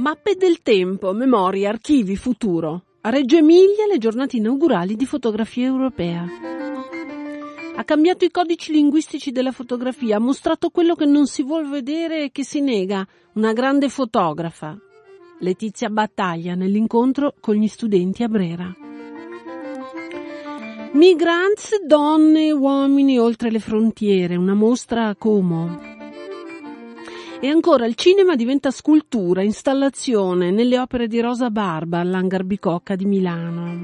Mappe del tempo, memorie, archivi, futuro. A Reggio Emilia le giornate inaugurali di fotografia europea. Ha cambiato i codici linguistici della fotografia, ha mostrato quello che non si vuol vedere e che si nega, una grande fotografa. Letizia Battaglia nell'incontro con gli studenti a Brera. Migrants, donne e uomini oltre le frontiere, una mostra a Como. E ancora il cinema diventa scultura, installazione nelle opere di Rosa Barba all'Hangar Bicocca di Milano.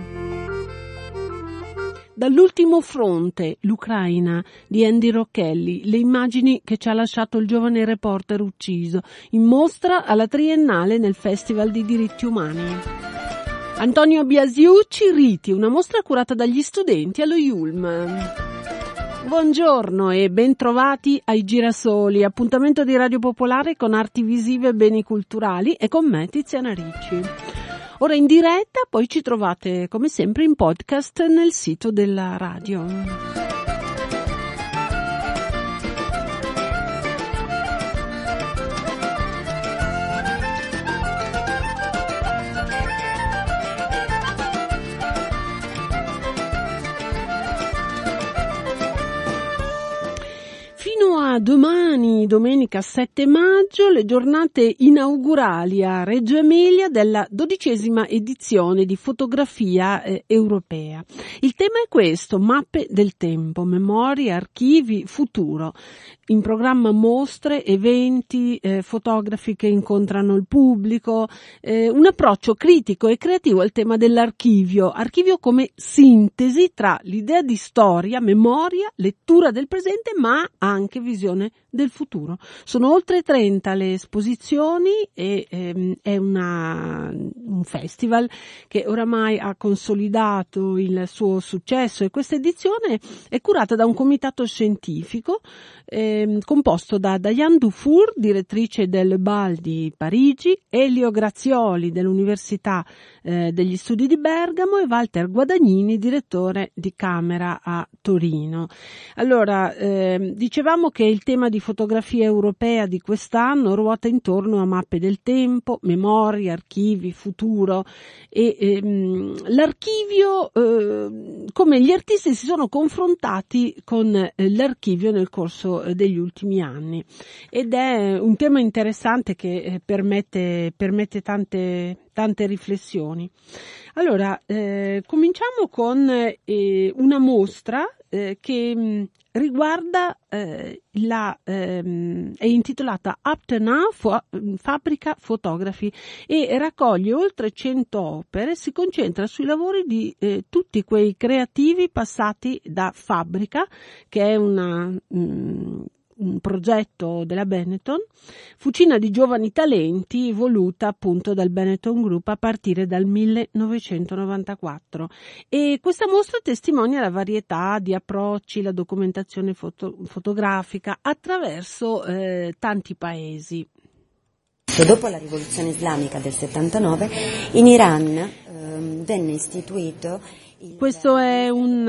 Dall'ultimo fronte, l'Ucraina, di Andy Rocchelli, le immagini che ci ha lasciato il giovane reporter ucciso, in mostra alla Triennale nel Festival di diritti umani. Antonio Biasiucci, Riti, una mostra curata dagli studenti allo Yulm. Buongiorno e bentrovati ai Girasoli, appuntamento di Radio Popolare con arti visive e beni culturali e con me Tiziana Ricci. Ora in diretta, poi ci trovate come sempre in podcast nel sito della radio. Domani, domenica 7 maggio, le giornate inaugurali a Reggio Emilia della dodicesima edizione di fotografia eh, europea. Il tema è questo, mappe del tempo, memorie, archivi, futuro. In programma mostre, eventi, eh, fotografi che incontrano il pubblico, eh, un approccio critico e creativo al tema dell'archivio, archivio come sintesi tra l'idea di storia, memoria, lettura del presente, ma anche visione del futuro. Sono oltre 30 le esposizioni e ehm, è una, un festival che oramai ha consolidato il suo successo e questa edizione è curata da un comitato scientifico eh, composto da Diane Dufour, direttrice del BAL di Parigi, Elio Grazioli dell'Università eh, degli Studi di Bergamo e Walter Guadagnini, direttore di Camera a Torino. Allora, eh, dicevamo che il tema di fotografia europea di quest'anno ruota intorno a mappe del tempo, memorie, archivi, futuro e ehm, l'archivio, eh, come gli artisti si sono confrontati con eh, l'archivio nel corso eh, degli ultimi anni ed è un tema interessante che eh, permette, permette tante, tante riflessioni. Allora, eh, cominciamo con eh, una mostra eh, che mh, mm, riguarda eh, la, ehm, è intitolata Up to Now Fo- Fabbrica Fotografi e raccoglie oltre 100 opere, si concentra sui lavori di eh, tutti quei creativi passati da Fabbrica, che è una mh, mm, un progetto della Benetton, fucina di giovani talenti voluta appunto dal Benetton Group a partire dal 1994 e questa mostra testimonia la varietà di approcci, la documentazione foto- fotografica attraverso eh, tanti paesi. Dopo la rivoluzione islamica del 79 in Iran eh, venne istituito questo è un,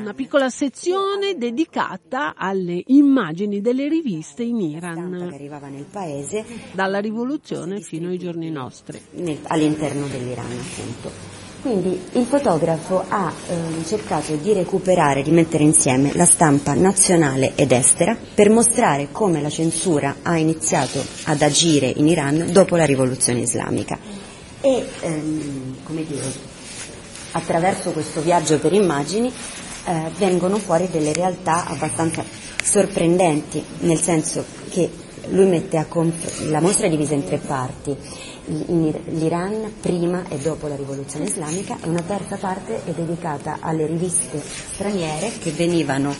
una piccola sezione dedicata alle immagini delle riviste in Iran, dalla rivoluzione fino ai giorni nostri. All'interno dell'Iran appunto. Quindi il fotografo ha eh, cercato di recuperare, di mettere insieme la stampa nazionale ed estera per mostrare come la censura ha iniziato ad agire in Iran dopo la rivoluzione islamica e ehm, dire, attraverso questo viaggio per immagini eh, vengono fuori delle realtà abbastanza sorprendenti, nel senso che lui mette a conf- la mostra è divisa in tre parti, l'Iran prima e dopo la rivoluzione islamica e una terza parte è dedicata alle riviste straniere che venivano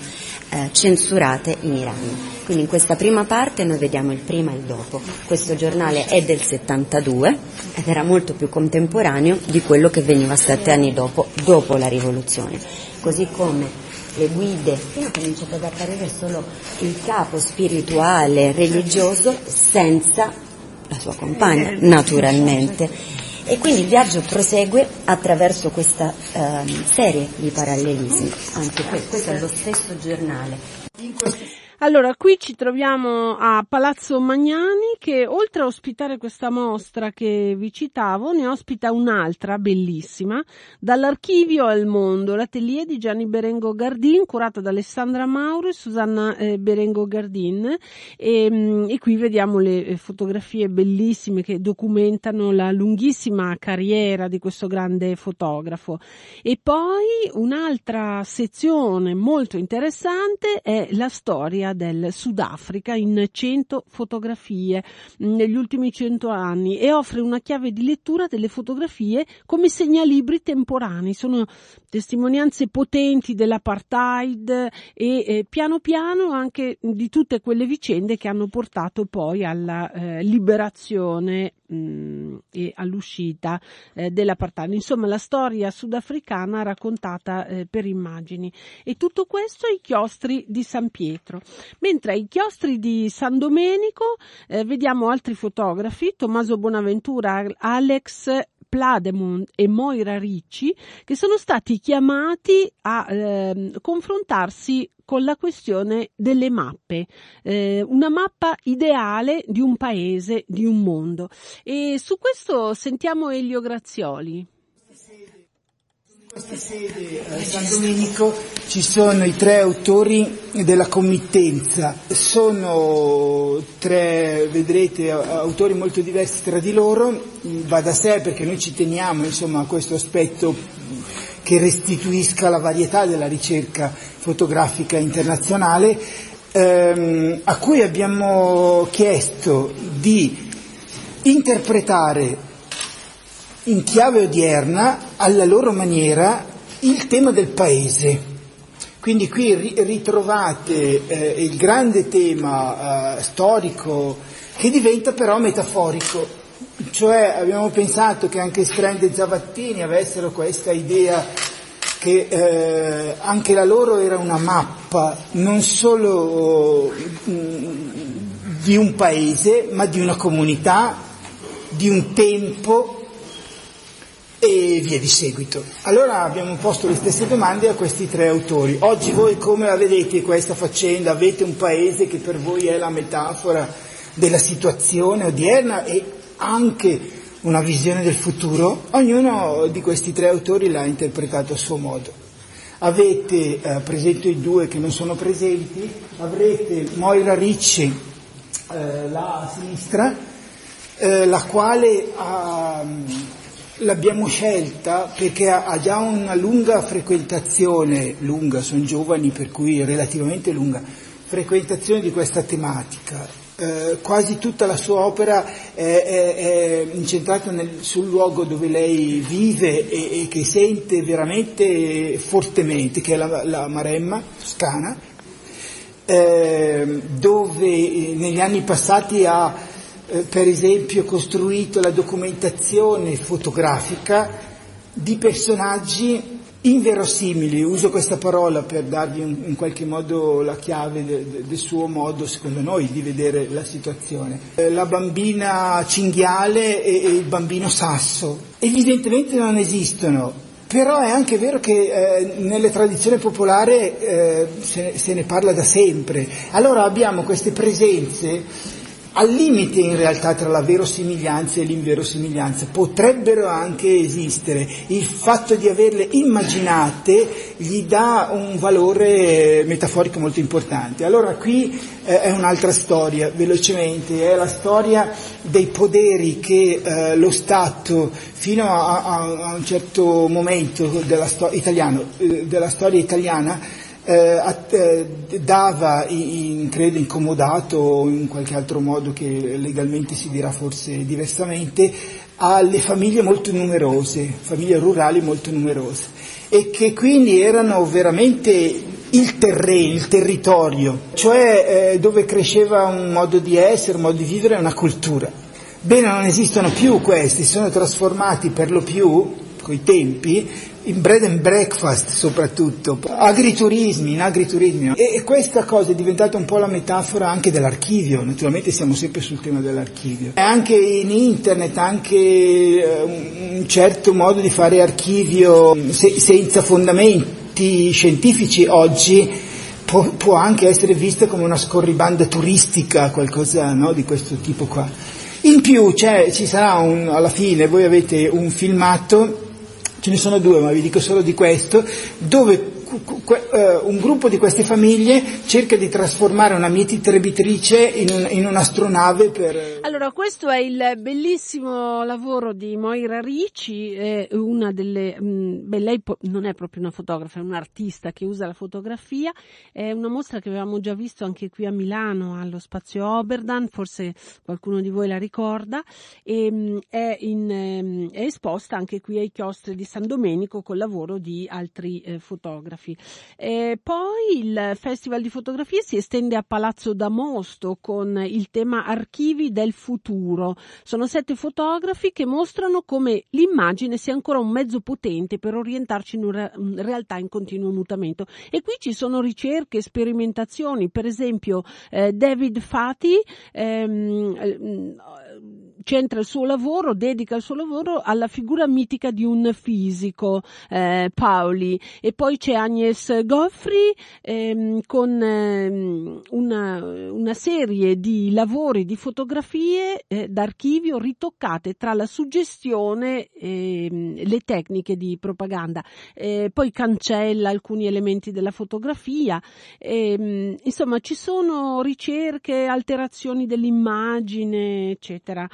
eh, censurate in Iran. Quindi in questa prima parte noi vediamo il prima e il dopo. Questo giornale è del 72 ed era molto più contemporaneo di quello che veniva sette anni dopo, dopo la rivoluzione. Così come le guide, prima cominciato ad apparire solo il capo spirituale, religioso, senza la sua compagna, naturalmente. E quindi il viaggio prosegue attraverso questa uh, serie di parallelismi. Anche questo, questo è lo stesso giornale. Allora, qui ci troviamo a Palazzo Magnani che oltre a ospitare questa mostra che vi citavo, ne ospita un'altra bellissima, dall'archivio al mondo, l'atelier di Gianni Berengo Gardin, curata da Alessandra Mauro e Susanna eh, Berengo Gardin e, mm, e, qui vediamo le eh, fotografie bellissime che documentano la lunghissima carriera di questo grande fotografo. E poi un'altra sezione molto interessante è la storia storia del Sudafrica in 100 fotografie negli ultimi 100 anni e offre una chiave di lettura delle fotografie come segnalibri temporanei. Sono testimonianze potenti dell'apartheid e eh, piano piano anche di tutte quelle vicende che hanno portato poi alla eh, liberazione mh, e all'uscita eh, dell'apartheid. Insomma, la storia sudafricana raccontata eh, per immagini. E tutto questo ai chiostri di San Pietro. Mentre ai chiostri di San Domenico eh, vediamo altri fotografi, Tommaso Bonaventura, Alex Plademont e Moira Ricci, che sono stati chiamati a eh, confrontarsi con la questione delle mappe, eh, una mappa ideale di un paese, di un mondo. E su questo sentiamo Elio Grazioli questa sede a San Domenico ci sono i tre autori della committenza. Sono tre, vedrete, autori molto diversi tra di loro, va da sé perché noi ci teniamo insomma, a questo aspetto che restituisca la varietà della ricerca fotografica internazionale, ehm, a cui abbiamo chiesto di interpretare in chiave odierna, alla loro maniera, il tema del paese. Quindi qui ritrovate eh, il grande tema eh, storico che diventa però metaforico, cioè abbiamo pensato che anche Strand e Zavattini avessero questa idea che eh, anche la loro era una mappa non solo mh, mm, di un paese, ma di una comunità, di un tempo e via di seguito. Allora abbiamo posto le stesse domande a questi tre autori. Oggi voi come la vedete questa faccenda? Avete un paese che per voi è la metafora della situazione odierna e anche una visione del futuro? Ognuno di questi tre autori l'ha interpretato a suo modo. Avete, eh, presento i due che non sono presenti, avrete Moira Ricci, eh, là sinistra, eh, la quale ha L'abbiamo scelta perché ha già una lunga frequentazione, lunga, sono giovani per cui relativamente lunga, frequentazione di questa tematica. Eh, quasi tutta la sua opera è, è, è incentrata nel, sul luogo dove lei vive e, e, che sente veramente fortemente, che è la, la Maremma toscana, eh, dove negli anni passati ha eh, per esempio costruito la documentazione fotografica di personaggi inverosimili, uso questa parola per darvi un, in qualche modo la chiave de, de, del suo modo, secondo noi, di vedere la situazione. Eh, la bambina cinghiale e, e, il bambino sasso evidentemente non esistono, però è anche vero che eh, nelle tradizioni popolari eh, se, se ne parla da sempre. Allora abbiamo queste presenze al limite in realtà tra la verosimiglianza e l'inverosimiglianza, potrebbero anche esistere, il fatto di averle immaginate gli dà un valore metaforico molto importante. Allora qui eh, è un'altra storia, velocemente, è la storia dei poderi che eh, lo Stato fino a, a, a, un certo momento della, sto- italiano, eh, della storia italiana eh, eh, dava, in, credo incomodato o in qualche altro modo che legalmente si dirà forse diversamente, alle famiglie molto numerose, famiglie rurali molto numerose e che quindi erano veramente il terreno, il territorio, cioè eh, dove cresceva un modo di essere, un modo di vivere, una cultura. Bene, non esistono più questi, sono trasformati per lo più, coi tempi, in bread and breakfast soprattutto, agriturismi, in agriturismi. E, questa cosa è diventata un po' la metafora anche dell'archivio, naturalmente siamo sempre sul tema dell'archivio. E anche in internet, anche eh, un certo modo di fare archivio se, senza fondamenti scientifici oggi può, può, anche essere vista come una scorribanda turistica, qualcosa no, di questo tipo qua. In più ci sarà un, alla fine, voi avete un filmato, ce ne sono due ma vi dico solo di questo, dove un gruppo di queste famiglie cerca di trasformare una mietitrice in, un, in un'astronave per... Allora, questo è il bellissimo lavoro di Moira Ricci, una delle... Mm, beh, lei non è proprio una fotografa, è un'artista che usa la fotografia, è una mostra che avevamo già visto anche qui a Milano, allo Spazio Oberdan, forse qualcuno di voi la ricorda, e, mm, è, in, ehm, è, esposta anche qui ai chiostri di San Domenico col lavoro di altri eh, fotografi fotografi. E poi il Festival di Fotografie si estende a Palazzo d'Amosto con il tema Archivi del futuro. Sono sette fotografi che mostrano come l'immagine sia ancora un mezzo potente per orientarci in una realtà in continuo mutamento. E qui ci sono ricerche, sperimentazioni, per esempio eh, David Fati ehm, eh, centra il suo lavoro, dedica il suo lavoro alla figura mitica di un fisico, eh, Paoli, e poi c'è Agnes Goffri ehm, con ehm, una, una, serie di lavori, di fotografie eh, d'archivio ritoccate tra la suggestione e le tecniche di propaganda. Eh, poi cancella alcuni elementi della fotografia. Ehm, insomma, ci sono ricerche, alterazioni dell'immagine, eccetera.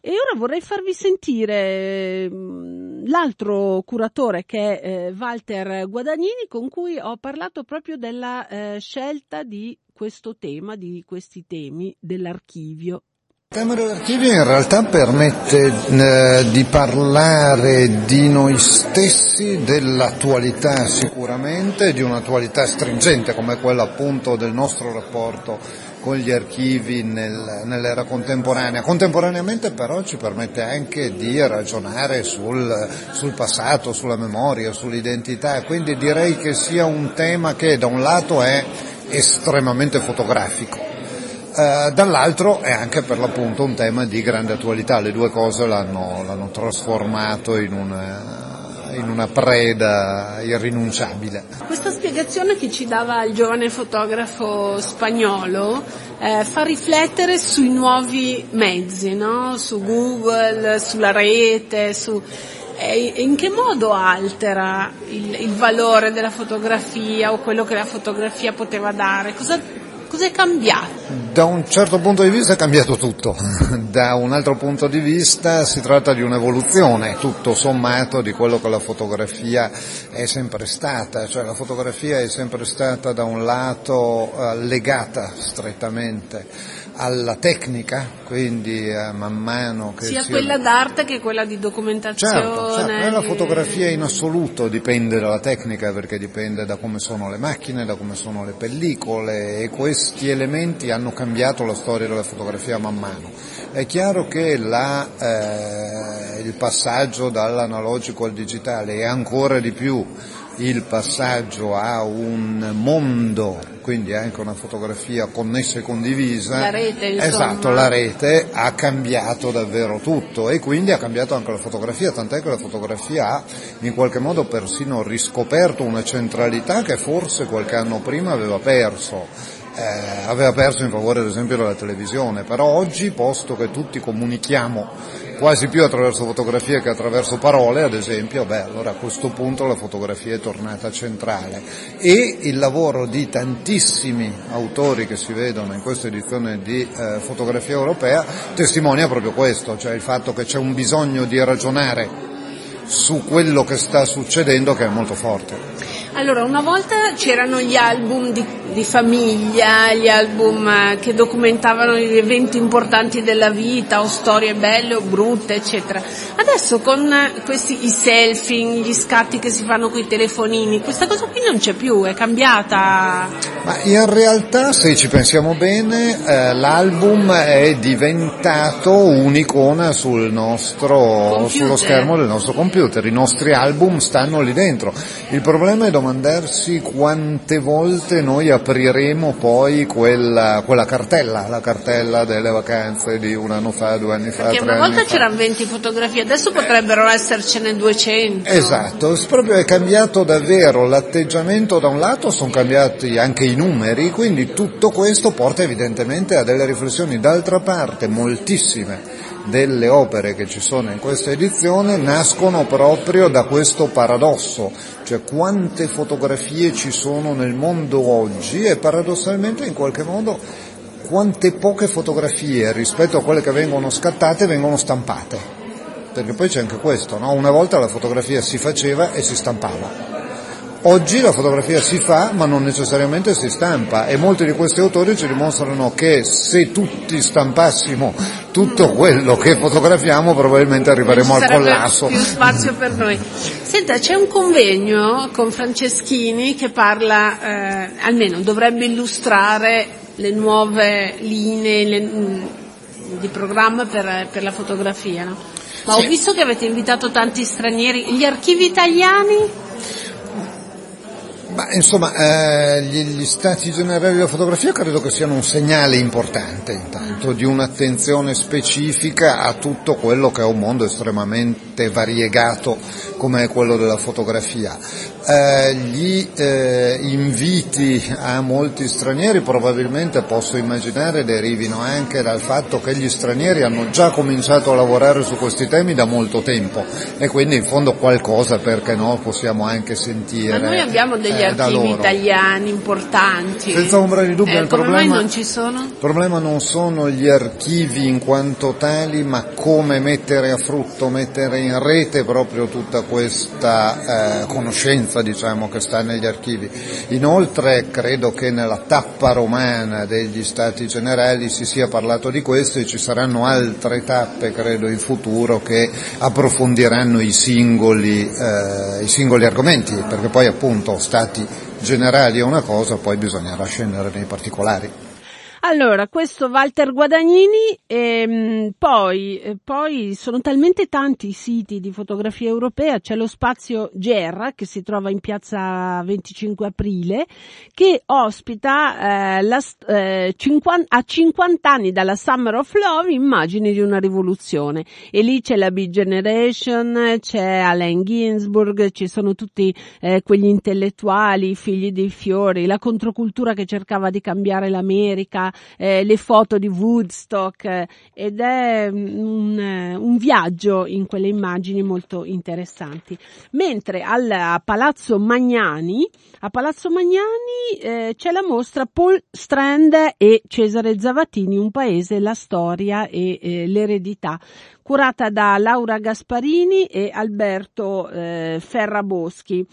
E ora vorrei farvi sentire mm, l'altro curatore che è eh, Walter Guadagnini con cui ho parlato proprio della eh, scelta di questo tema, di questi temi dell'archivio. Il tema dell'archivio in realtà permette eh, di parlare di noi stessi, dell'attualità sicuramente, di un'attualità stringente come quella appunto del nostro rapporto con gli archivi nel, nell'era contemporanea. Contemporaneamente però ci permette anche di ragionare sul, sul passato, sulla memoria, sull'identità, quindi direi che sia un tema che da un lato è estremamente fotografico eh, dall'altro è anche per l'appunto un tema di grande attualità, le due cose l'hanno, l'hanno trasformato in una, in una preda irrinunciabile. Questa spiegazione che ci dava il giovane fotografo spagnolo eh, fa riflettere sui nuovi mezzi, no? su Google, sulla rete, su... in che modo altera il, il, valore della fotografia o quello che la fotografia poteva dare? Cosa Cos'è cambiato? Da un certo punto di vista è cambiato tutto, da un altro punto di vista si tratta di un'evoluzione tutto sommato di quello che la fotografia è sempre stata, cioè la fotografia è sempre stata da un lato eh, legata strettamente alla tecnica, quindi eh, man mano che sia si... quella d'arte che quella di documentazione. Certo, certo. la fotografia in assoluto dipende dalla tecnica perché dipende da come sono le macchine, da come sono le pellicole e questi elementi hanno cambiato la storia della fotografia man mano. È chiaro che la, eh, il passaggio dall'analogico al digitale e ancora di più il passaggio a un mondo, quindi anche una fotografia connessa e condivisa, la rete, esatto, la rete ha cambiato davvero tutto e quindi ha cambiato anche la fotografia, tant'è che la fotografia ha in qualche modo persino riscoperto una centralità che forse qualche anno prima aveva perso. Eh, aveva perso in favore ad esempio della televisione, però oggi, posto che tutti comunichiamo quasi più attraverso fotografie che attraverso parole, ad esempio, beh, allora a questo punto la fotografia è tornata centrale e il lavoro di tantissimi autori che si vedono in questa edizione di eh, fotografia europea testimonia proprio questo, cioè il fatto che c'è un bisogno di ragionare su quello che sta succedendo che è molto forte. Allora, una volta c'erano gli album di, di, famiglia, gli album eh, che documentavano gli eventi importanti della vita o storie belle o brutte, eccetera. Adesso con questi i selfie, gli scatti che si fanno con i telefonini, questa cosa qui non c'è più, è cambiata. Ma in realtà, se ci pensiamo bene, eh, l'album è diventato un'icona sul nostro, sullo schermo del nostro computer. I nostri album stanno lì dentro. Il problema è dove domandarsi quante volte noi apriremo poi quella, quella cartella, la cartella delle vacanze di un anno fa, due anni fa. Perché una volta fa. c'erano 20 fotografie, adesso potrebbero essercene 200. Esatto, proprio è cambiato davvero l'atteggiamento da un lato, sono cambiati anche i numeri, quindi tutto questo porta evidentemente a delle riflessioni. D'altra parte moltissime delle opere che ci sono in questa edizione nascono proprio da questo paradosso, cioè quante fotografie ci sono nel mondo oggi e paradossalmente in qualche modo quante poche fotografie rispetto a quelle che vengono scattate vengono stampate. Perché poi c'è anche questo, no? una volta la fotografia si faceva e si stampava. Oggi la fotografia si fa ma non necessariamente si stampa e molti di questi autori ci dimostrano che se tutti stampassimo tutto quello che fotografiamo probabilmente arriveremo al collasso. più spazio per noi. Senta, c'è un convegno con Franceschini che parla, eh, almeno dovrebbe illustrare le nuove linee le, mh, di programma per, per la fotografia, no? Ma Sì. ho visto che avete invitato tanti stranieri, gli archivi italiani? Ma insomma, eh, gli, gli stati generali della fotografia credo che siano un segnale importante intanto di un'attenzione specifica a tutto quello che è un mondo estremamente variegato come è quello della fotografia. Eh, gli eh, inviti a molti stranieri probabilmente posso immaginare derivino anche dal fatto che gli stranieri hanno già cominciato a lavorare su questi temi da molto tempo e quindi in fondo qualcosa perché no possiamo anche sentire. Archivi italiani importanti. Senza ombra di dubbio, Eh, il problema- non ci sono? Il problema non sono gli archivi in quanto tali, ma come mettere a frutto, mettere in rete proprio tutta questa eh, conoscenza diciamo, che sta negli archivi. Inoltre credo che nella tappa romana degli Stati Generali si sia parlato di questo e ci saranno altre tappe, credo, in futuro che approfondiranno i singoli, eh, i singoli argomenti, perché poi appunto Stati generali è una cosa, poi bisognerà scendere nei particolari. Allora, questo Walter Guadagnini, ehm, poi, eh, poi sono talmente tanti i siti di fotografia europea, c'è lo spazio Gerra che si trova in piazza 25 aprile, che ospita eh, la, eh, 50 a 50 anni dalla Summer of Love immagini di una rivoluzione. E lì c'è la Big Generation, c'è Allen Ginsburg, ci sono tutti eh, quegli intellettuali, figli dei fiori, la controcultura che cercava di cambiare l'America, eh, le foto di Woodstock eh, ed è mm, un, eh, un viaggio in quelle immagini molto interessanti. Mentre al Palazzo Magnani, a Palazzo Magnani eh, c'è la mostra Paul Strand e Cesare Zavattini, un paese, la storia e eh, l'eredità curata da Laura Gasparini e Alberto eh, Ferraboschi.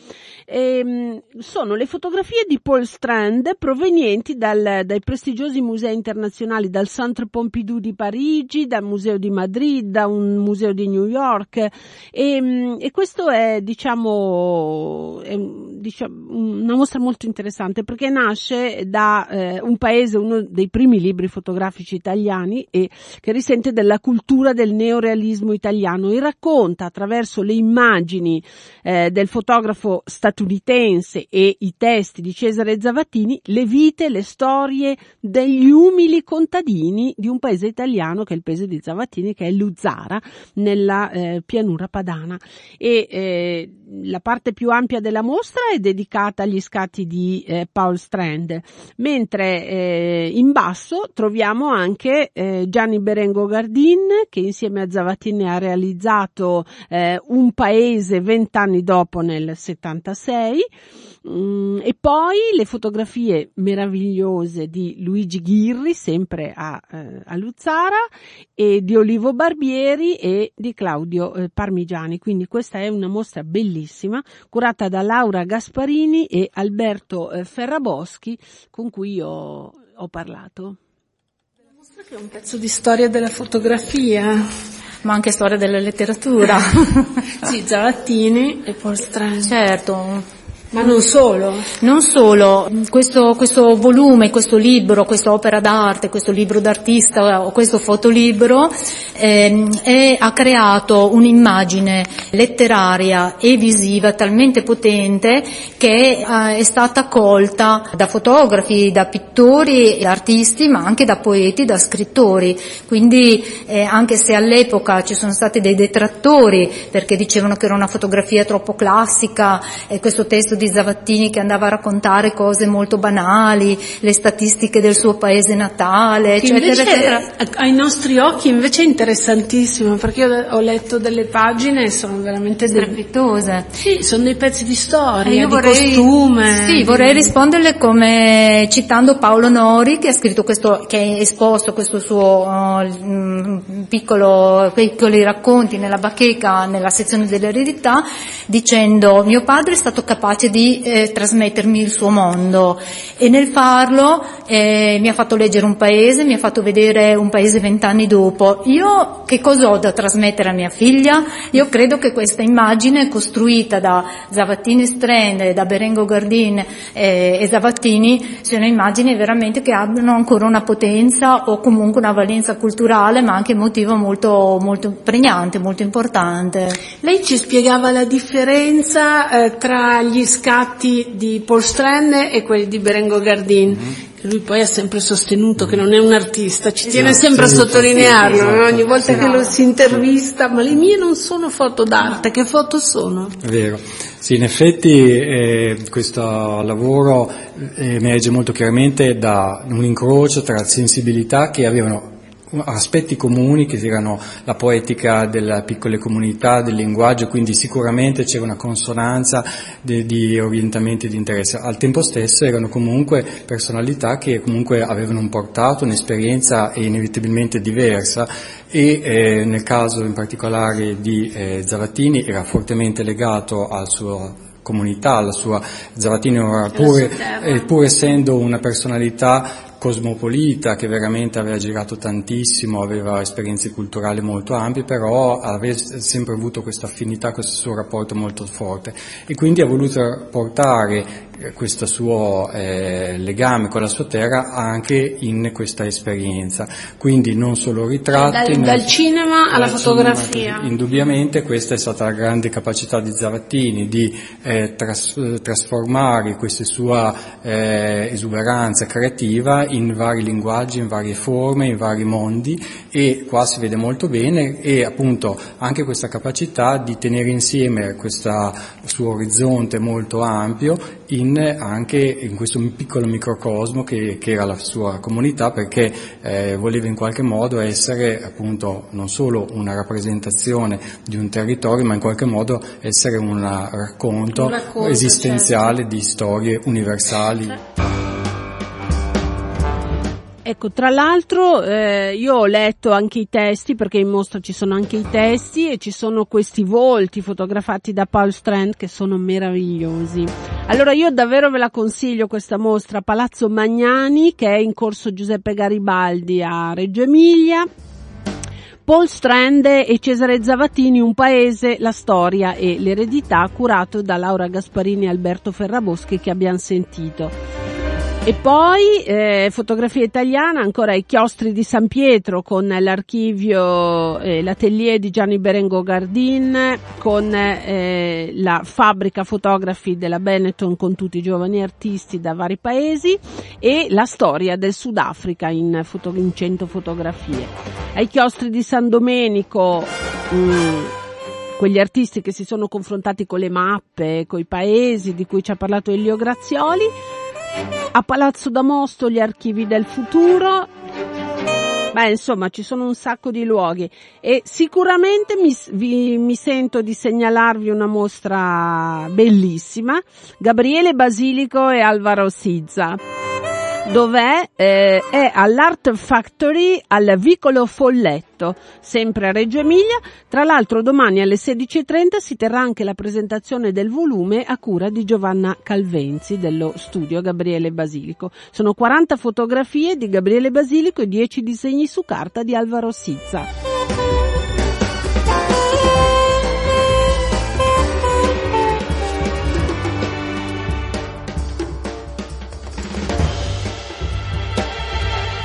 Ehm, sono le fotografie di Paul Strand provenienti dal- dai prestigiosi musei internazionali, dal Centre Pompidou di Parigi, dal Museo di Madrid, da un museo di New York e, mm, e questo è diciamo, è, diciamo, una mostra molto interessante perché nasce da eh, un paese, uno dei primi libri fotografici italiani e che risente della cultura del neorealismo italiano. E racconta attraverso le immagini eh, del fotografo statunitense e i testi di Cesare Zavattini le vite, le storie degli umili contadini di un paese italiano che è il paese di Zavattini che è Luzzara nella eh, pianura padana. E eh, la parte più ampia della mostra è dedicata agli scatti di eh, Paul Strand. Mentre eh, in basso troviamo anche eh, Gianni Berengo Gardin che insieme a Zavattini ha realizzato eh, un paese vent'anni dopo nel 76 Mm, e poi le fotografie meravigliose di Luigi Ghirri, sempre a, eh, a Luzzara, e di Olivo Barbieri e di Claudio eh, Parmigiani. Quindi questa è una mostra bellissima, curata da Laura Gasparini e Alberto eh, Ferraboschi, con cui io ho parlato. Che è un pezzo di storia della fotografia. Ma anche storia della letteratura. Sì, Zavattini e Paul Strand. certo, Ma non solo? Non solo, questo, questo volume, questo libro, questa opera d'arte, questo libro d'artista o questo fotolibro eh, è, ha creato un'immagine letteraria e visiva talmente potente che eh, è stata colta da fotografi, da pittori e artisti, ma anche da poeti, da scrittori. Quindi eh, anche se all'epoca ci sono stati dei detrattori perché dicevano che era una fotografia troppo classica e questo testo di di Zavattini che andava a raccontare cose molto banali, le statistiche del suo paese natale, eccetera, invece, eccetera. Ai nostri occhi invece è interessantissimo perché io ho letto delle pagine e sono veramente strepitose. Sì, sono dei pezzi di storia, di vorrei, costume. Sì, vorrei risponderle come citando Paolo Nori che ha scritto questo, che ha esposto questo suo uh, piccolo, piccoli racconti nella bacheca, nella sezione dell'eredità, dicendo mio padre è stato capace di eh, trasmettermi il suo mondo e nel farlo eh, mi ha fatto leggere un paese, mi ha fatto vedere un paese vent'anni dopo. Io che cosa ho da trasmettere a mia figlia? Io credo che questa immagine costruita da Zavattini Strand, da Berengo Gardin eh, e Zavattini siano immagini veramente che abbiano ancora una potenza o comunque una valenza culturale ma anche emotiva molto, molto pregnante, molto importante. Lei ci spiegava la differenza eh, tra gli scatti di Paul Strand e quelli di Berengo Gardin. Mm-hmm. Lui poi ha sempre sostenuto che non è un artista, ci tiene esatto, sempre a sottolinearlo, sì, esatto, ogni volta che lo si intervista, ma le mie non sono foto d'arte, che foto sono? È vero, sì, in effetti eh, questo lavoro eh, emerge molto chiaramente da un incrocio tra sensibilità che avevano aspetti comuni che erano la poetica delle piccole comunità, del linguaggio, quindi sicuramente c'era una consonanza di, di orientamenti di interesse. Al tempo stesso erano comunque personalità che comunque avevano un portato, un'esperienza inevitabilmente diversa e eh, nel caso in particolare di eh, Zavattini era fortemente legato al suo comunità, alla sua Zavattini, pur, pur essendo una personalità cosmopolita che veramente aveva girato tantissimo, aveva esperienze culturali molto ampie, però aveva sempre avuto questa affinità, questo suo rapporto molto forte. E quindi ha voluto portare questo suo eh, legame con la sua terra anche in questa esperienza. Quindi non solo ritratti. Dal, dal cinema alla fotografia. Cinema, indubbiamente questa è stata la grande capacità di Zavattini di eh, tras, trasformare questa sua eh, esuberanza creativa in vari linguaggi, in varie forme, in vari mondi e qua si vede molto bene e appunto anche questa capacità di tenere insieme questo suo orizzonte molto ampio in, anche in questo piccolo microcosmo che, che era la sua comunità perché eh, voleva in qualche modo essere appunto non solo una rappresentazione di un territorio ma in qualche modo essere un racconto, un racconto esistenziale certo. di storie universali. Ecco, tra l'altro eh, io ho letto anche i testi perché in mostra ci sono anche i testi e ci sono questi volti fotografati da Paul Strand che sono meravigliosi. Allora io davvero ve la consiglio questa mostra Palazzo Magnani che è in corso Giuseppe Garibaldi a Reggio Emilia. Paul Strand e Cesare Zavattini, Un paese, la storia e l'eredità, curato da Laura Gasparini e Alberto Ferraboschi che abbiamo sentito. E poi eh, fotografia italiana, ancora i chiostri di San Pietro con l'archivio, eh, l'atelier di Gianni Berengo Gardin, con eh, la fabbrica fotografi della Benetton con tutti i giovani artisti da vari paesi e la storia del Sudafrica in, foto, in 100 fotografie. Ai chiostri di San Domenico, mh, mm, quegli artisti che si sono confrontati con le mappe, con i paesi di cui ci ha parlato Elio Grazioli, a Palazzo Damosto gli archivi del futuro. Beh, insomma, ci sono un sacco di luoghi e sicuramente mi, vi, mi sento di segnalarvi una mostra bellissima. Gabriele Basilico e Alvaro Sizza. Dov'è? Eh, è all'Art Factory al Vicolo Folletto, sempre a Reggio Emilia. Tra l'altro domani alle 16.30 si terrà anche la presentazione del volume a cura di Giovanna Calvenzi dello studio Gabriele Basilico. Sono 40 fotografie di Gabriele Basilico e 10 disegni su carta di Alvaro Sizza.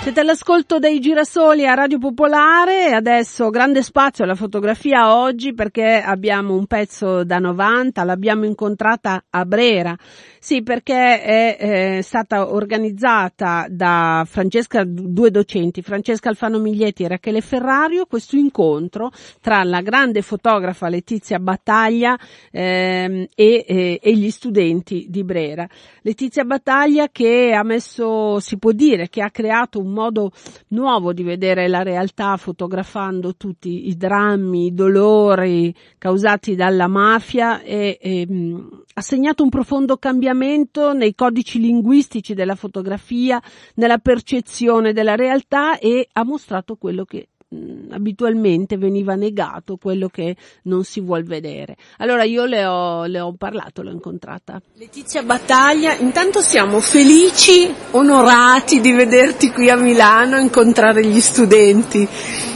Siete all'ascolto dei girasoli a Radio Popolare e adesso grande spazio alla fotografia oggi perché abbiamo un pezzo da 90, l'abbiamo incontrata a Brera. Sì, perché è, è stata organizzata da Francesca, due docenti, Francesca Alfano Miglietti e Rachele Ferrario, questo incontro tra la grande fotografa Letizia Battaglia ehm, e, e, e gli studenti di Brera. Letizia Battaglia che ha messo, si può dire, che ha creato un modo nuovo di vedere la realtà fotografando tutti i drammi, i dolori causati dalla mafia e, e mh, ha segnato un profondo cambiamento nei codici linguistici della fotografia, nella percezione della realtà e ha mostrato quello che mh, abitualmente veniva negato, quello che non si vuol vedere. Allora io le ho, le ho parlato, l'ho incontrata. Letizia Battaglia, intanto siamo felici, onorati di vederti qui a Milano, incontrare gli studenti.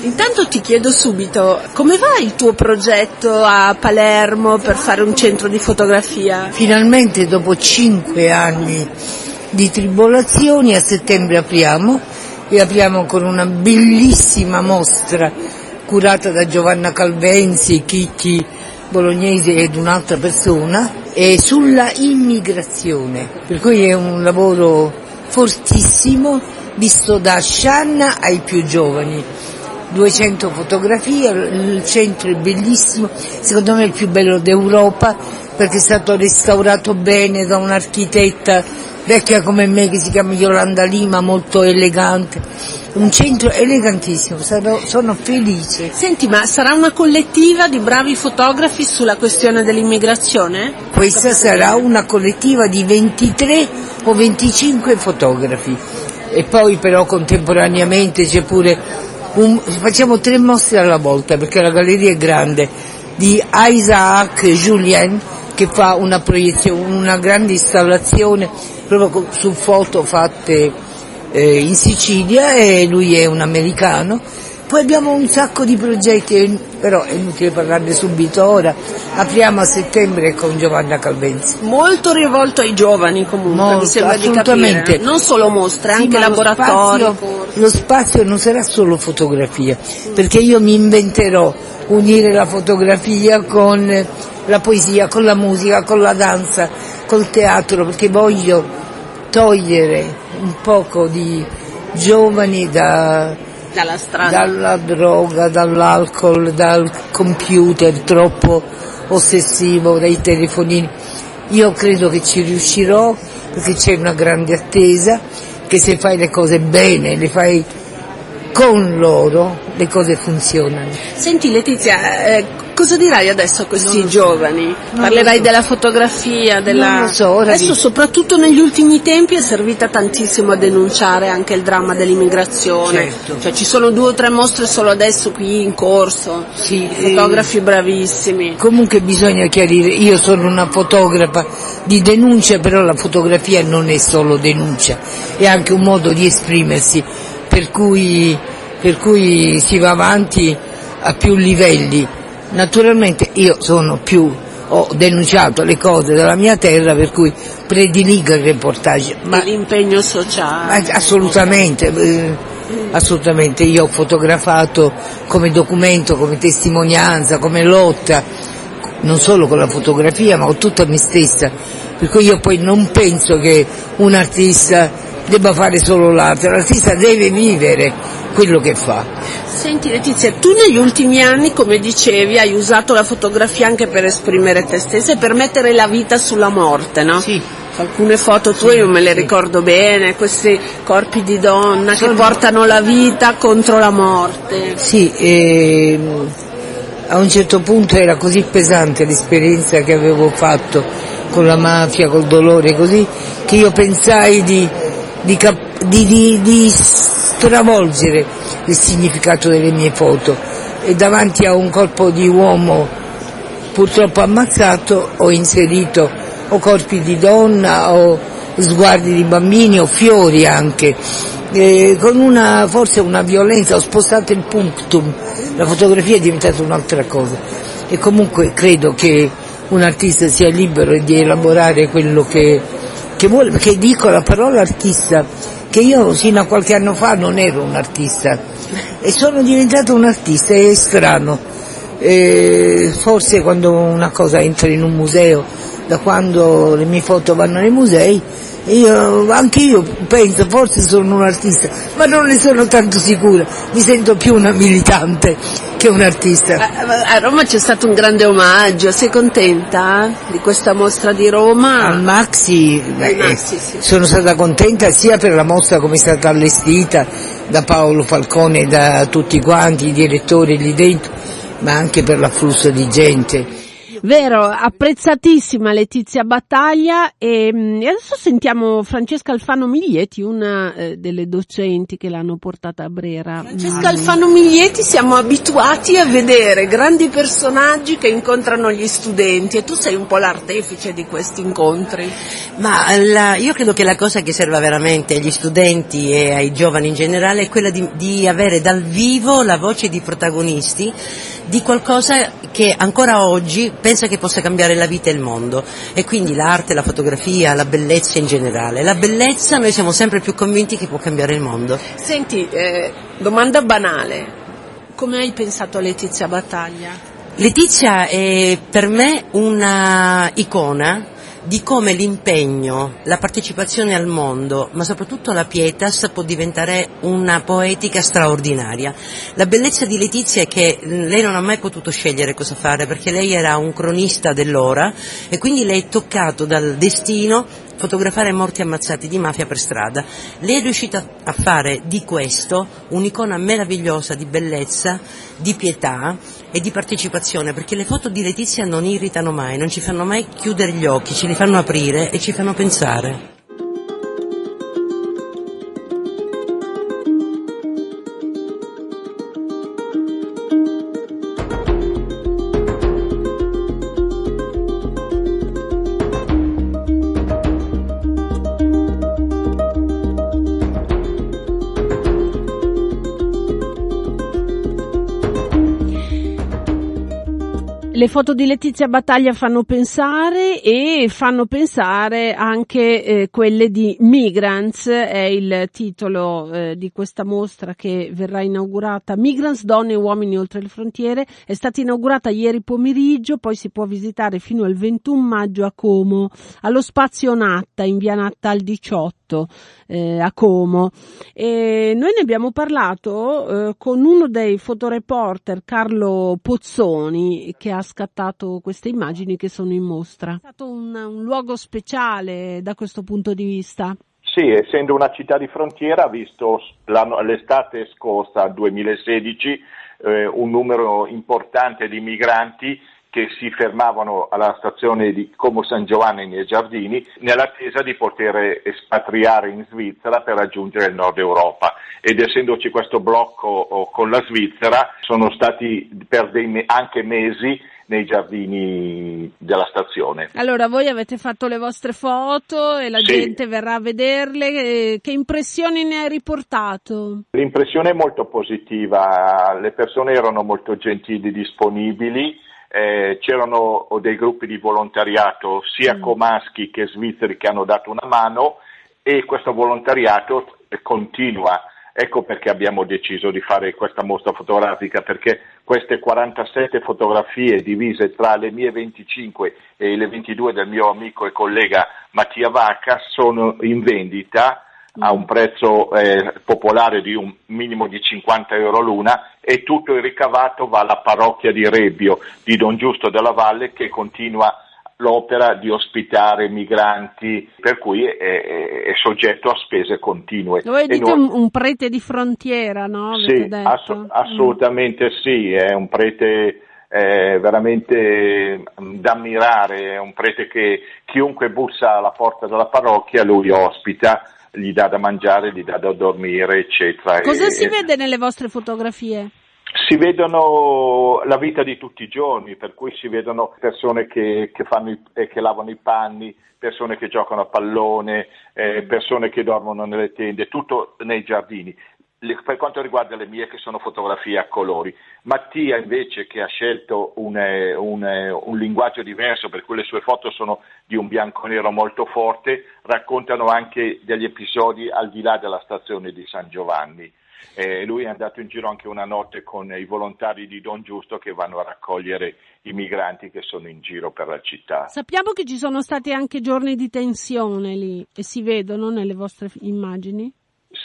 Intanto ti chiedo subito, come va il tuo progetto a Palermo per fare un centro di fotografia? Finalmente dopo cinque anni di tribolazioni a settembre apriamo e apriamo con una bellissima mostra curata da Giovanna Calvenzi, Chicchi Bolognesi ed un'altra persona e sulla immigrazione, per cui è un lavoro fortissimo visto da Scianna ai più giovani. 200 fotografie, il centro è bellissimo, secondo me è il più bello d'Europa perché è stato restaurato bene da un'architetta vecchia come me che si chiama Yolanda Lima, molto elegante. Un centro elegantissimo, sarò, sono felice. Senti, ma sarà una collettiva di bravi fotografi sulla questione dell'immigrazione? Questa sarà una collettiva di 23 o 25 fotografi e poi però contemporaneamente c'è pure un, facciamo tre mostre alla volta perché la galleria è grande di Isaac Julien che fa una proiezione, una grande installazione proprio su foto fatte eh, in Sicilia e lui è un americano. Poi abbiamo un sacco di progetti, però è inutile parlarne subito ora. Apriamo a settembre con Giovanna Calvenzi. Molto rivolto ai giovani comunque, Molto, mi sembra di assolutamente. capire. Non solo mostre, Sì, anche ma lo laboratori. spazio- Lo spazio non sarà solo fotografia, perché io mi inventerò unire la fotografia con la poesia, con la musica, con la danza, col teatro, perché voglio togliere un poco di giovani da, Dalla dalla droga, dall'alcol, dal computer troppo ossessivo, dai telefonini. Io credo che ci riuscirò perché c'è una grande attesa che se fai le cose bene, le fai con loro, le cose funzionano. Senti Letizia, eh, cosa dirai adesso a questi giovani? Parlerai so. della fotografia, della... Non lo so, Adesso vi- soprattutto negli ultimi tempi è servita tantissimo a denunciare anche il dramma dell'immigrazione. Certo. Cioè ci sono due o tre mostre solo adesso qui in corso. Sì, Fotografi bravissimi. Comunque bisogna chiarire, io sono una fotografa di denuncia, però la fotografia non è solo denuncia, è anche un modo di esprimersi, per cui, per cui si va avanti a più livelli. Naturalmente io sono più, ho denunciato le cose della mia terra, per cui prediligo il reportage, ma L'impegno sociale. assolutamente, eh, assolutamente, io ho fotografato come documento, come testimonianza, come lotta, non solo con la fotografia ma con tutta me stessa, per cui io poi non penso che un artista debba fare solo l'arte, l'artista deve vivere quello che fa. Senti Letizia, tu negli ultimi anni, come dicevi, hai usato la fotografia anche per esprimere te stessa e per mettere la vita sulla morte, no? Sì. Alcune foto tue io me le ricordo bene, questi corpi di donna che Sono- portano la vita contro la morte. Sì, ehm, a un certo punto era così pesante l'esperienza che avevo fatto con la mafia, col dolore così, che io pensai di, di di- di- di stravolgere il significato delle mie foto. E davanti a un corpo di uomo purtroppo ammazzato ho inserito o corpi di donna o sguardi di bambini o fiori anche, Eh, con una, forse una violenza, ho spostato il punctum, la fotografia è diventata un'altra cosa. E comunque credo che un artista sia libero di elaborare quello che, che vuole, perché dico la parola artista che io sino a qualche anno fa non ero un artista e sono diventato un artista, è strano. E forse quando una cosa entra in un museo, da quando le mie foto vanno nei musei, io, anche io penso, forse sono un artista, ma non ne sono tanto sicura, mi sento più una militante che un artista. A, a Roma c'è stato un grande omaggio, sei contenta di questa mostra di Roma? Al Maxi, beh, Maxi, sì. sono stata contenta sia per la mostra come è stata allestita da Paolo Falcone e da tutti quanti, i direttori lì dentro, ma anche per l'afflusso di gente. Vero, apprezzatissima Letizia Battaglia e, mm, e adesso sentiamo Francesca Alfano Miglieti, una eh, delle docenti che l'hanno portata a Brera. Francesca Alfano Miglieti siamo abituati a vedere grandi personaggi che incontrano gli studenti e tu sei un po' l'artefice di questi incontri. Ma la, io credo che la cosa che serva veramente agli studenti e ai giovani in generale è quella di, di avere dal vivo la voce di protagonisti di qualcosa che ancora oggi pensa che possa cambiare la vita e il mondo e quindi l'arte, la fotografia, la bellezza in generale. La bellezza noi siamo sempre più convinti che può cambiare il mondo. Senti, eh, domanda banale, come hai pensato a Letizia Battaglia? Letizia è per me una icona di come l'impegno, la partecipazione al mondo, ma soprattutto la pietas può diventare una poetica straordinaria. La bellezza di Letizia è che lei non ha mai potuto scegliere cosa fare perché lei era un cronista dell'ora e quindi lei è toccato dal destino fotografare morti ammazzati di mafia per strada. Lei è riuscita a fare di questo un'icona meravigliosa di bellezza, di pietà e di partecipazione, perché le foto di Letizia non irritano mai, non ci fanno mai chiudere gli occhi, ce li fanno aprire e ci fanno pensare. Le foto di Letizia Battaglia fanno pensare e fanno pensare anche eh, quelle di Migrants, è il titolo eh, di questa mostra che verrà inaugurata. Migrants, donne e uomini oltre le frontiere, è stata inaugurata ieri pomeriggio, poi si può visitare fino al 21 maggio a Como, allo spazio Natta, in via Natta al 18 eh, a Como. E noi ne abbiamo parlato eh, con uno dei fotoreporter, Carlo Pozzoni, che ha scattato queste immagini che sono in mostra. È stato un, un luogo speciale da questo punto di vista. Sì, essendo una città di frontiera, visto l'estate scorsa, 2016, eh, un numero importante di migranti che si fermavano alla stazione di Como San Giovanni nei Giardini nell'attesa di poter espatriare in Svizzera per raggiungere il nord Europa ed essendoci questo blocco con la Svizzera sono stati per dei anche mesi nei giardini della stazione. Allora, voi avete fatto le vostre foto e la Sì. gente verrà a vederle. Che impressioni ne hai riportato? L'impressione è molto positiva, le persone erano molto gentili, disponibili, eh, c'erano dei gruppi di volontariato sia comaschi che svizzeri che hanno dato una mano e questo volontariato continua. Ecco perché abbiamo deciso di fare questa mostra fotografica, perché queste 47 fotografie divise tra le mie 25 e le 22 del mio amico e collega Mattia Vacca sono in vendita a un prezzo eh, popolare di un minimo di 50 euro l'una e tutto il ricavato va alla parrocchia di Rebbio di Don Giusto della Valle che continua l'opera di ospitare migranti per cui è, è- è soggetto a spese continue. Voi dite noi- un, un prete di frontiera, no? Sì, ass- assolutamente sì, è un prete eh, veramente mm, da ammirare, è un prete che chiunque bussa alla porta della parrocchia lui ospita, gli dà da mangiare, gli dà da dormire, eccetera. Cosa E- si vede nelle vostre fotografie? si vedono la vita di tutti i giorni, per cui si vedono persone che, che fanno i- che lavano i panni, persone che giocano a pallone, eh, persone che dormono nelle tende, tutto nei giardini. Per quanto riguarda le mie che sono fotografie a colori. Mattia invece che ha scelto un, eh, un, eh, un, linguaggio diverso per cui le sue foto sono di un bianco-nero molto forte, raccontano anche degli episodi al di là della stazione di San Giovanni. Eh, lui è andato in giro anche una notte con i volontari di Don Giusto che vanno a raccogliere i migranti che sono in giro per la città. Sappiamo che ci sono stati anche giorni di tensione lì e si vedono nelle vostre immagini?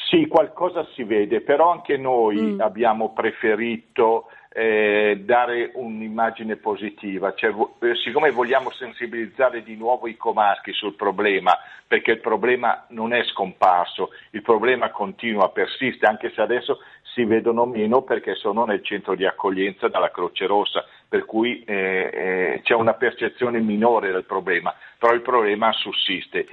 Sì, qualcosa si vede, però anche noi mm. abbiamo preferito eh, dare un'immagine positiva, cioè, eh, siccome vogliamo sensibilizzare di nuovo i comaschi sul problema, perché il problema non è scomparso, il problema continua, persiste, anche se adesso si vedono meno perché sono nel centro di accoglienza dalla Croce Rossa, per cui eh, eh c'è una percezione minore del problema, però il problema sussiste.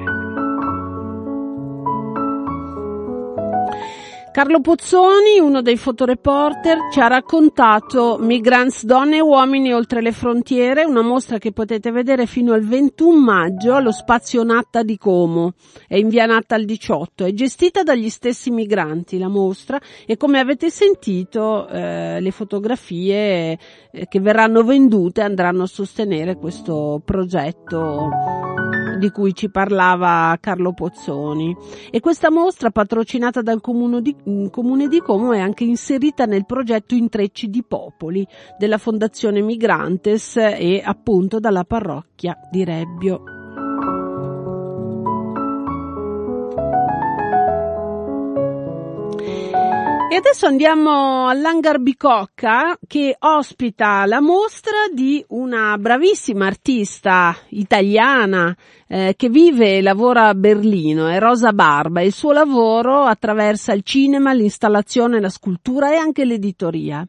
Carlo Pozzoni, uno dei fotoreporter, ci ha raccontato Migrants donne e uomini oltre le frontiere, una mostra che potete vedere fino al 21 maggio allo spazio Natta di Como. È in via Natta al 18, è gestita dagli stessi migranti la mostra e come avete sentito eh, le fotografie eh, che verranno vendute andranno a sostenere questo progetto di cui ci parlava Carlo Pozzoni. E questa mostra, patrocinata dal Comune di, mm, Comune di Como, è anche inserita nel progetto Intrecci di Popoli della Fondazione Migrantes e appunto dalla parrocchia di Rebbio. E adesso andiamo all'Hangar Bicocca che ospita la mostra di una bravissima artista italiana eh, che vive e lavora a Berlino, è Rosa Barba. Il suo lavoro attraversa il cinema, l'installazione, la scultura e anche l'editoria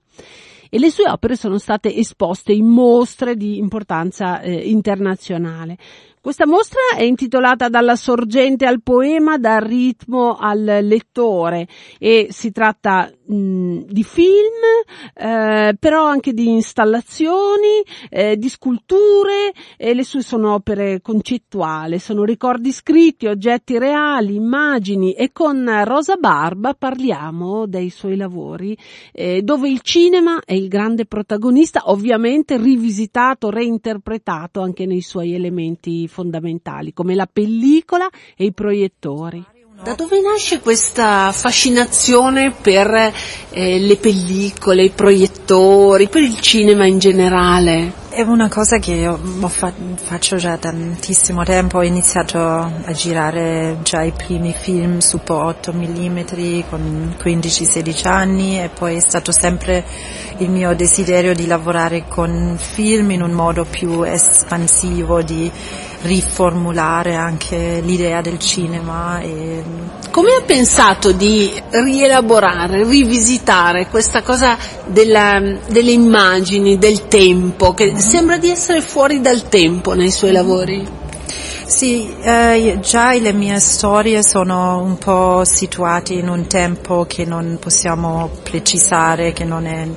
e le sue opere sono state esposte in mostre di importanza eh, internazionale. Questa mostra è intitolata Dalla sorgente al poema, dal ritmo al lettore e si tratta mh, di film, eh, però anche di installazioni, eh, di sculture e le sue sono opere concettuali, sono ricordi scritti, oggetti reali, immagini e con Rosa Barba parliamo dei suoi lavori eh, dove il cinema è il grande protagonista, ovviamente rivisitato, reinterpretato anche nei suoi elementi fondamentali come la pellicola e i proiettori. Da dove nasce questa fascinazione per eh, le pellicole, i proiettori, per il cinema in generale? È una cosa che io fa- faccio già tantissimo tempo, ho iniziato a girare già i primi film Super 8 mm con 15-16 anni e poi è stato sempre il mio desiderio di lavorare con film in un modo più espansivo, di riformulare anche l'idea del cinema. E... Come ha pensato di rielaborare, rivisitare questa cosa della, delle immagini, del tempo, che sembra di essere fuori dal tempo nei suoi lavori? Sì, eh, già le mie storie sono un po' situate in un tempo che non possiamo precisare, che non è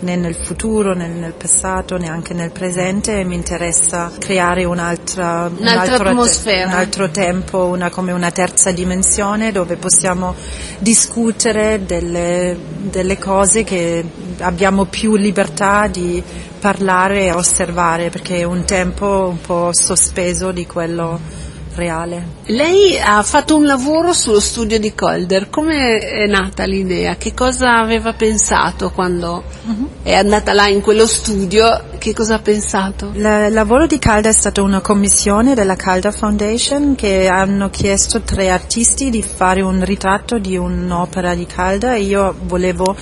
né nel futuro né nel passato neanche nel presente e mi interessa creare un'altra, un'altra un, altro, un altro tempo, una, come una terza dimensione dove possiamo discutere delle, delle cose che abbiamo più libertà di parlare e osservare perché è un tempo un po' sospeso di quello reale. Lei ha fatto un lavoro sullo studio di Calder, come è nata l'idea? Che cosa aveva pensato quando uh-huh. è andata là in quello studio? Che cosa ha pensato? Il lavoro di Calder è stata una commissione della Calder Foundation che hanno chiesto a tre artisti di fare un ritratto di un'opera di Calder e io volevo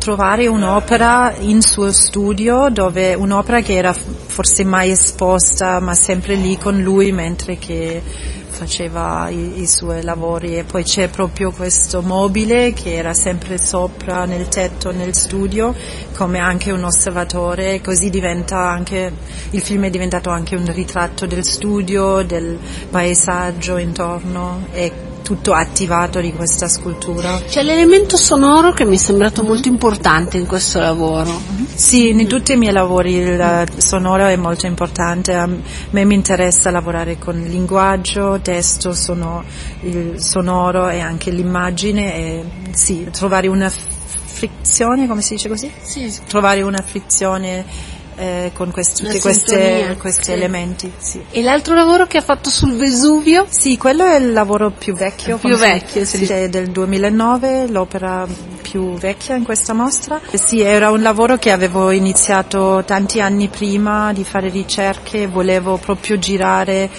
trovare un'opera in suo studio dove un'opera che era forse mai esposta ma sempre lì con lui mentre che faceva i, i, suoi lavori. E poi c'è proprio questo mobile che era sempre sopra nel tetto nel studio come anche un osservatore. Così diventa anche il film è diventato anche un ritratto del studio del paesaggio intorno. E tutto attivato di questa scultura. C'è l'elemento sonoro che mi è sembrato molto importante in questo lavoro. Sì, in tutti i miei lavori il sonoro è molto importante, a me mi interessa lavorare con il linguaggio, testo, sono, il sonoro e anche l'immagine e sì, trovare una frizione, come si dice così? Sì. Trovare una frizione eh, con questi, Una tutti sintonia, questi sì. elementi. Sì. E l'altro lavoro che ha fatto sul Vesuvio? Sì, quello è il lavoro più vecchio. Più vecchio, sì. È del 2009, l'opera più vecchia in questa mostra. Sì, era un lavoro che avevo iniziato tanti anni prima di fare ricerche, volevo proprio girare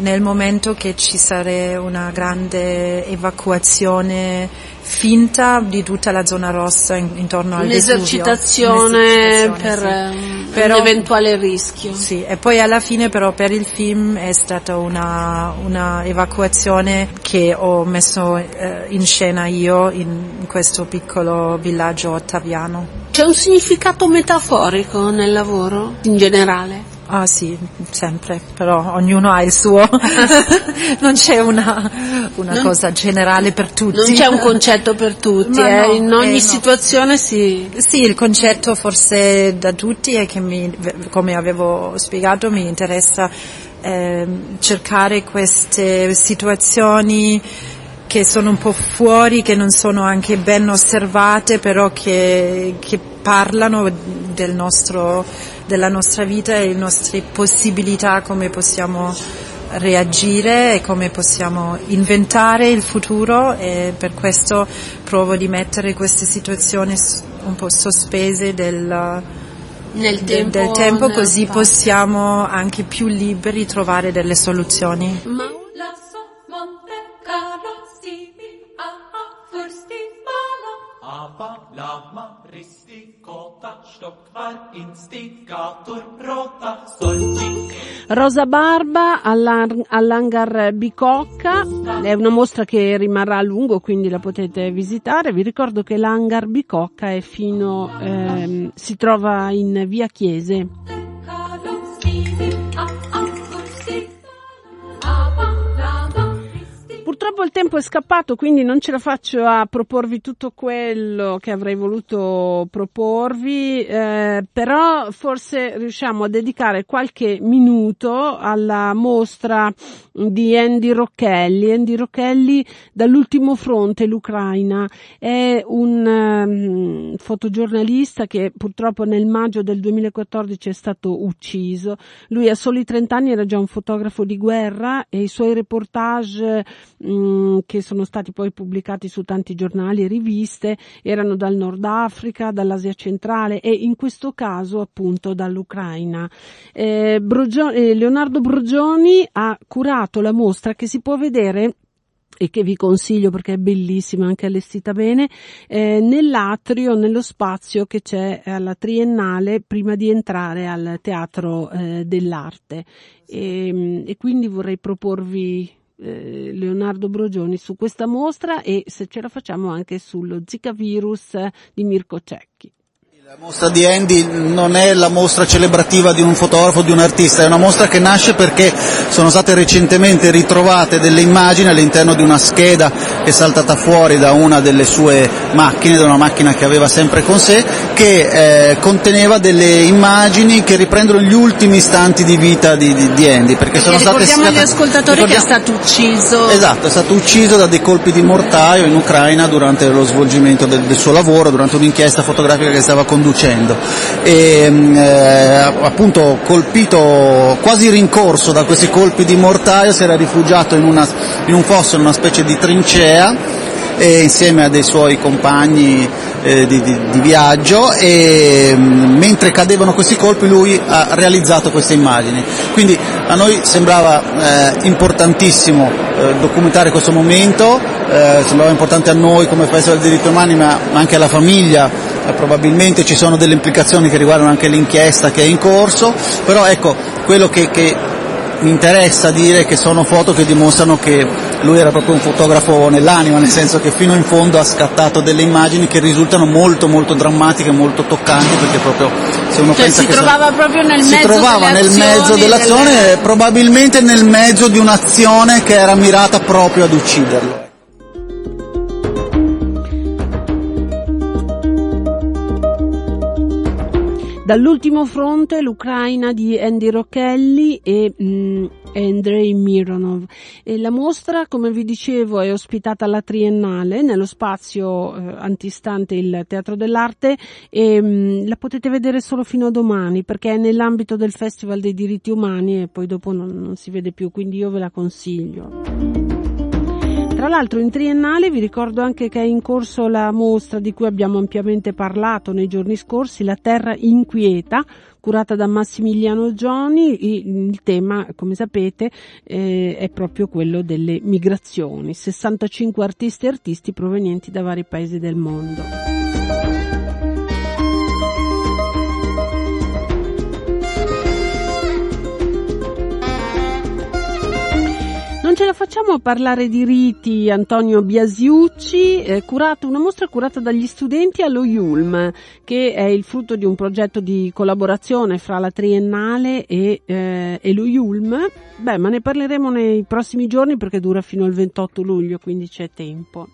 nel momento che ci sarebbe una grande evacuazione finta di tutta la zona rossa in- intorno al Vesuvio. Un'esercitazione Un'esercitazione, per sì. ehm, Però- un eventuale rischio. sì, e poi alla fine però per il film è stata una, una evacuazione che ho messo eh, in scena io in questo piccolo villaggio ottaviano. C'è un significato metaforico nel lavoro in generale? Ah sì, sempre, però ognuno ha il suo, non c'è una, una Non- cosa generale per tutti. Non c'è un concetto per tutti, eh, no, in ogni eh, no. situazione si... Sì, il concetto forse da tutti è che mi, come avevo spiegato mi interessa ehm, cercare queste situazioni che sono un po' fuori, che non sono anche ben osservate, però che, che parlano del nostro, della nostra vita e le nostre possibilità, come possiamo reagire e come possiamo inventare il futuro e per questo provo di mettere queste situazioni un po' sospese del, Nel del- tempo, del tempo così possiamo anche più liberi trovare delle soluzioni. Lasso Aber lama ristikota stockvar instigator rota solci. Rosa Barba all'Hangar Bicocca, è una mostra che rimarrà a lungo, quindi la potete visitare. Vi ricordo che l'Hangar Bicocca è fino, ehm, si trova in via Chiese. Purtroppo il tempo è scappato, quindi non ce la faccio a proporvi tutto quello che avrei voluto proporvi, eh, però forse riusciamo a dedicare qualche minuto alla mostra di Andy Rocchelli. Andy Rocchelli dall'ultimo fronte, l'Ucraina, è un ehm, fotogiornalista che purtroppo nel maggio del 2014 è stato ucciso. Lui a soli 30 anni era già un fotografo di guerra e i suoi reportage mh, che sono stati poi pubblicati su tanti giornali e riviste erano dal Nord Africa, dall'Asia centrale e in questo caso appunto dall'Ucraina. Eh, Brogio- eh, Leonardo Brogioni ha curato la mostra che si può vedere e che vi consiglio perché è bellissima, anche allestita bene, eh, nell'atrio, nello spazio che c'è alla Triennale prima di entrare al Teatro eh, dell'Arte. E, e quindi vorrei proporvi eh, Leonardo Brogioni su questa mostra e se ce la facciamo anche sullo Zika virus di Mirko Cecchi. La mostra di Andy non è la mostra celebrativa di un fotografo, di un artista, è una mostra che nasce perché sono state recentemente ritrovate delle immagini all'interno di una scheda che è saltata fuori da una delle sue macchine, da una macchina che aveva sempre con sé, che eh, conteneva delle immagini che riprendono gli ultimi istanti di vita di, di, di Andy. Perché sono E state ricordiamo agli ascoltatori che è ricordiamo- stato ucciso. Esatto, è stato ucciso da dei colpi di mortaio in Ucraina durante lo svolgimento del, del suo lavoro, durante un'inchiesta fotografica che stava conducendo. E, mh, eh, appunto colpito, quasi rincorso da questi colpi di mortaio, si era rifugiato in, una, in un fosso, in una specie di trincea e insieme a dei suoi compagni eh, di, di- di viaggio e mh, mentre cadevano questi colpi lui ha realizzato queste immagini. Quindi a noi sembrava eh, importantissimo eh, documentare questo momento, eh, sembrava importante a noi come Festival dei diritti umani ma ma anche alla famiglia, eh, probabilmente ci sono delle implicazioni che riguardano anche l'inchiesta che è in corso, però ecco quello che, che mi interessa dire che sono foto che dimostrano che lui era proprio un fotografo nell'anima, nel senso che fino in fondo ha scattato delle immagini che risultano molto molto drammatiche, molto toccanti, perché proprio se uno Cioè, pensa si che trovava proprio nel si mezzo trovava nel mezzo dell'azione, delle- probabilmente nel mezzo di un'azione che era mirata proprio ad ucciderlo. Dall'ultimo fronte l'Ucraina di Andy Rocchelli e mm, Andrei Mironov. E la mostra, come vi dicevo, è ospitata alla Triennale nello spazio eh, antistante il Teatro dell'Arte e mm, la potete vedere solo fino a domani perché è nell'ambito del Festival dei diritti umani e poi dopo non, non si vede più, quindi io ve la consiglio. Tra l'altro in triennale vi ricordo anche che è in corso la mostra di cui abbiamo ampiamente parlato nei giorni scorsi, La Terra Inquieta, curata da Massimiliano Gioni. Il tema, come sapete, eh, è proprio quello delle migrazioni. 65 artisti e artisti provenienti da vari paesi del mondo. Ce la facciamo a parlare di riti Antonio Biasiucci, eh, curato, una mostra curata dagli studenti allo Yulm, che è il frutto di un progetto di collaborazione fra la Triennale e, eh, e lo Yulm. Beh, ma ne parleremo nei prossimi giorni perché dura fino al 28 luglio, quindi c'è tempo.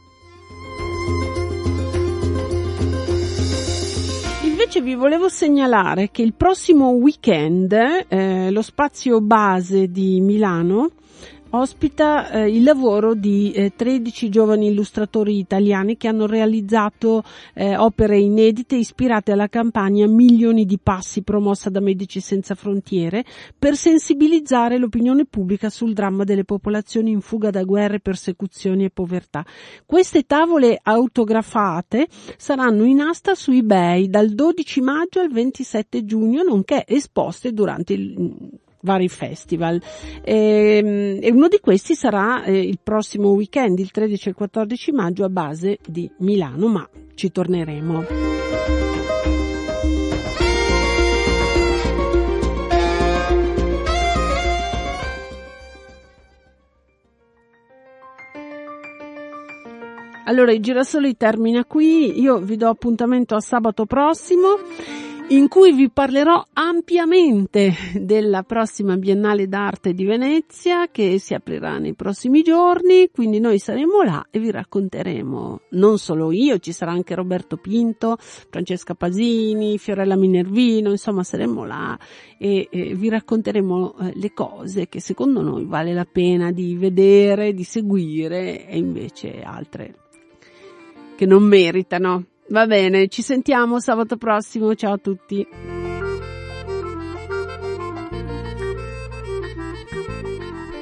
Invece vi volevo segnalare che il prossimo weekend eh, lo spazio base di Milano ospita eh, il lavoro di eh, 13 giovani illustratori italiani che hanno realizzato eh, opere inedite ispirate alla campagna Milioni di passi promossa da Medici Senza Frontiere per sensibilizzare l'opinione pubblica sul dramma delle popolazioni in fuga da guerre, persecuzioni e povertà. Queste tavole autografate saranno in asta su eBay dal 12 maggio al 27 giugno, nonché esposte durante il vari festival. E, e, uno di questi sarà eh, il prossimo weekend, il 13 e il 14 maggio, a base di Milano, ma ci torneremo. Allora, il girasoli termina qui, io vi do appuntamento a sabato prossimo in cui vi parlerò ampiamente della prossima Biennale d'arte di Venezia che si aprirà nei prossimi giorni, quindi noi saremo là e vi racconteremo, non solo io, ci sarà anche Roberto Pinto, Francesca Pasini, Fiorella Minervino, insomma saremo là e, e vi racconteremo eh, le cose che secondo noi vale la pena di vedere, di seguire e invece altre che non meritano. Va bene, ci sentiamo sabato prossimo, ciao a tutti.